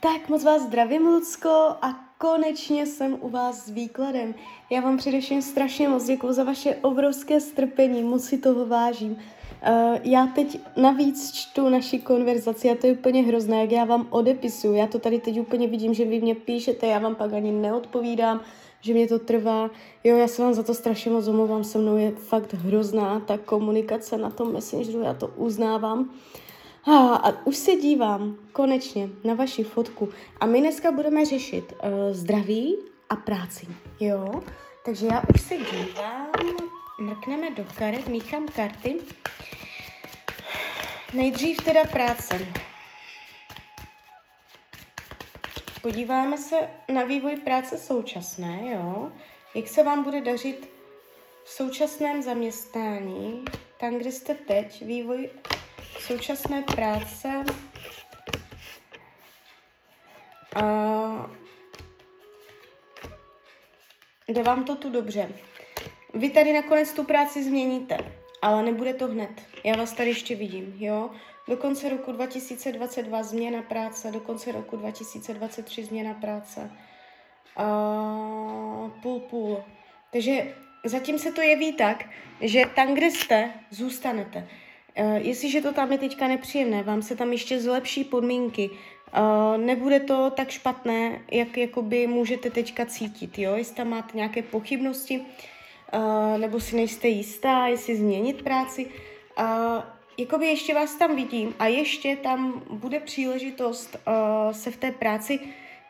Tak moc vás zdravím, Lucko, a konečně jsem u vás s výkladem. Já vám především strašně moc děkuji za vaše obrovské strpení, moc si toho vážím. Uh, já teď navíc čtu naši konverzaci a to je úplně hrozné, jak já vám odepisuju. Já to tady teď úplně vidím, že vy mě píšete, já vám pak ani neodpovídám, že mě to trvá. Jo, já se vám za to strašně moc omlouvám, se mnou je fakt hrozná ta komunikace na tom Messengeru, já to uznávám. Uh, a, už se dívám konečně na vaši fotku a my dneska budeme řešit uh, zdraví a práci, jo? Takže já už se dívám, mrkneme do karet, míchám karty. Nejdřív teda práce. Podíváme se na vývoj práce současné, jo? Jak se vám bude dařit v současném zaměstnání, tam, kde jste teď, vývoj současné práce a jde vám to tu dobře. Vy tady nakonec tu práci změníte, ale nebude to hned. Já vás tady ještě vidím, jo? Do konce roku 2022 změna práce, do konce roku 2023 změna práce. A půl půl. Takže zatím se to jeví tak, že tam, kde jste, zůstanete. Uh, jestliže to tam je teďka nepříjemné, vám se tam ještě zlepší podmínky, uh, nebude to tak špatné, jak jakoby můžete teďka cítit, jo? Jestli tam máte nějaké pochybnosti, uh, nebo si nejste jistá, jestli změnit práci, jakoby ještě vás tam vidím a ještě tam bude příležitost se v té práci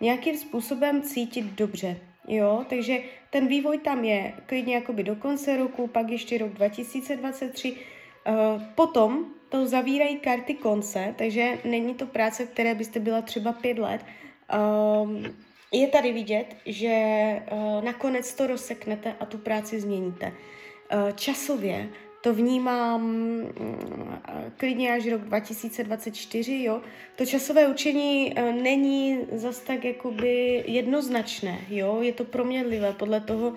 nějakým způsobem cítit dobře. Jo, takže ten vývoj tam je klidně jakoby do konce roku, pak ještě rok 2023, Uh, potom to zavírají karty konce, takže není to práce, které byste byla třeba pět let. Uh, je tady vidět, že uh, nakonec to rozseknete a tu práci změníte. Uh, časově to vnímám uh, klidně až rok 2024, jo. To časové učení není zas tak jakoby jednoznačné, jo. Je to proměnlivé podle toho,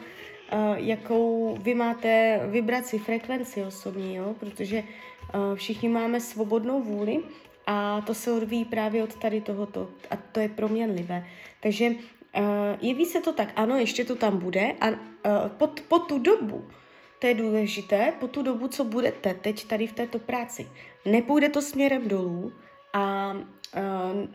jakou vy máte vibraci, frekvenci osobní, jo? protože uh, všichni máme svobodnou vůli a to se odvíjí právě od tady tohoto a to je proměnlivé. Takže uh, jeví se to tak, ano, ještě to tam bude a po, po tu dobu, to je důležité, po tu dobu, co budete teď tady v této práci, nepůjde to směrem dolů a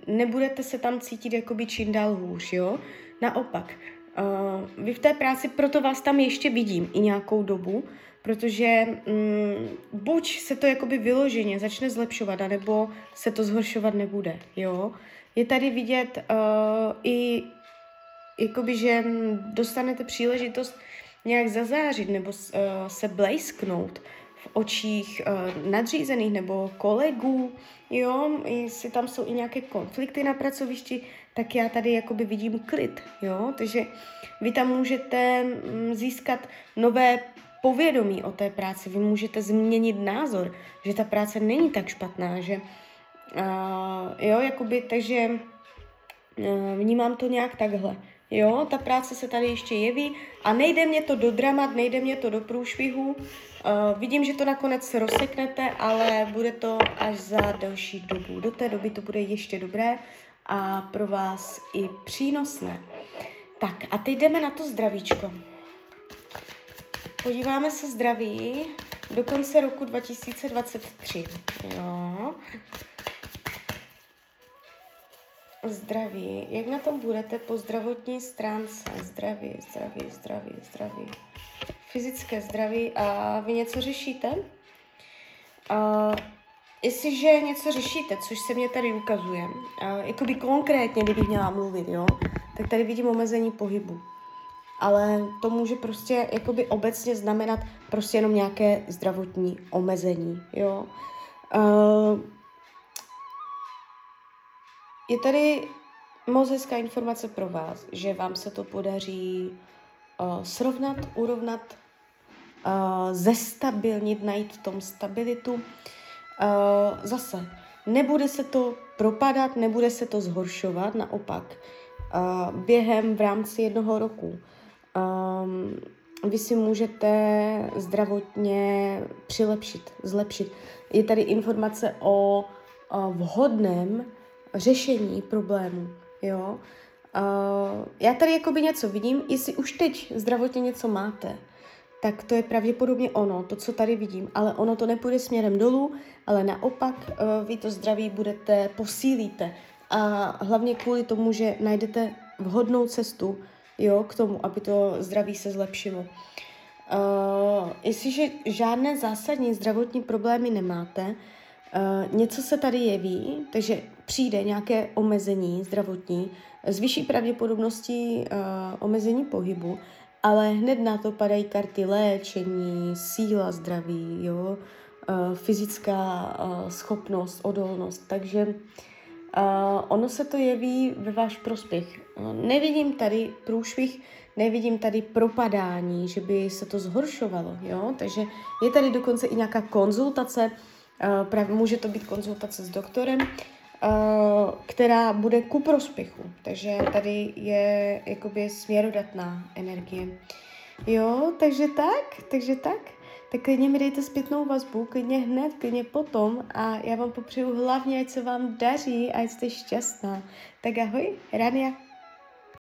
nebudete se tam cítit jakoby čím dál hůř, jo? Naopak, Uh, vy v té práci, proto vás tam ještě vidím i nějakou dobu, protože um, buď se to jakoby vyloženě začne zlepšovat, anebo se to zhoršovat nebude, jo. Je tady vidět uh, i jakoby, že dostanete příležitost nějak zazářit nebo uh, se blejsknout v očích uh, nadřízených nebo kolegů, jo, jestli tam jsou i nějaké konflikty na pracovišti, tak já tady jakoby vidím klid, jo, takže vy tam můžete mm, získat nové povědomí o té práci, vy můžete změnit názor, že ta práce není tak špatná, že uh, jo, jakoby, takže vnímám to nějak takhle. Jo, ta práce se tady ještě jeví a nejde mě to do dramat, nejde mě to do průšvihu. Uh, vidím, že to nakonec rozseknete, ale bude to až za další dobu. Do té doby to bude ještě dobré a pro vás i přínosné. Tak a teď jdeme na to zdravíčko. Podíváme se zdraví do konce roku 2023. Jo. Zdraví. Jak na tom budete po zdravotní stránce? Zdraví, zdraví, zdraví, zdraví. Fyzické zdraví. A vy něco řešíte? A jestliže něco řešíte, což se mě tady ukazuje, a jakoby konkrétně, kdybych měla mluvit, jo, tak tady vidím omezení pohybu. Ale to může prostě jakoby obecně znamenat prostě jenom nějaké zdravotní omezení, jo. Uh, je tady moc hezká informace pro vás, že vám se to podaří uh, srovnat, urovnat, uh, zestabilnit, najít v tom stabilitu. Uh, zase, nebude se to propadat, nebude se to zhoršovat, naopak. Uh, během v rámci jednoho roku um, vy si můžete zdravotně přilepšit, zlepšit. Je tady informace o, o vhodném řešení problému. jo. Uh, já tady jakoby něco vidím, jestli už teď zdravotně něco máte, tak to je pravděpodobně ono, to, co tady vidím, ale ono to nepůjde směrem dolů, ale naopak uh, vy to zdraví budete, posílíte a hlavně kvůli tomu, že najdete vhodnou cestu, jo, k tomu, aby to zdraví se zlepšilo. Uh, jestliže žádné zásadní zdravotní problémy nemáte, uh, něco se tady jeví, takže přijde nějaké omezení zdravotní, s vyšší pravděpodobností uh, omezení pohybu, ale hned na to padají karty léčení, síla zdraví, jo, uh, fyzická schopnost, odolnost, takže ono se to jeví ve váš prospěch. Nevidím tady průšvih, nevidím tady propadání, že by se to zhoršovalo, jo, takže je tady dokonce i nějaká konzultace, může to být konzultace s doktorem, Uh, která bude ku prospěchu. Takže tady je jakoby směrodatná energie. Jo, takže tak, takže tak. Tak klidně mi dejte zpětnou vazbu, klidně hned, klidně potom a já vám popřeju hlavně, ať se vám daří, ať jste šťastná. Tak ahoj, Rania.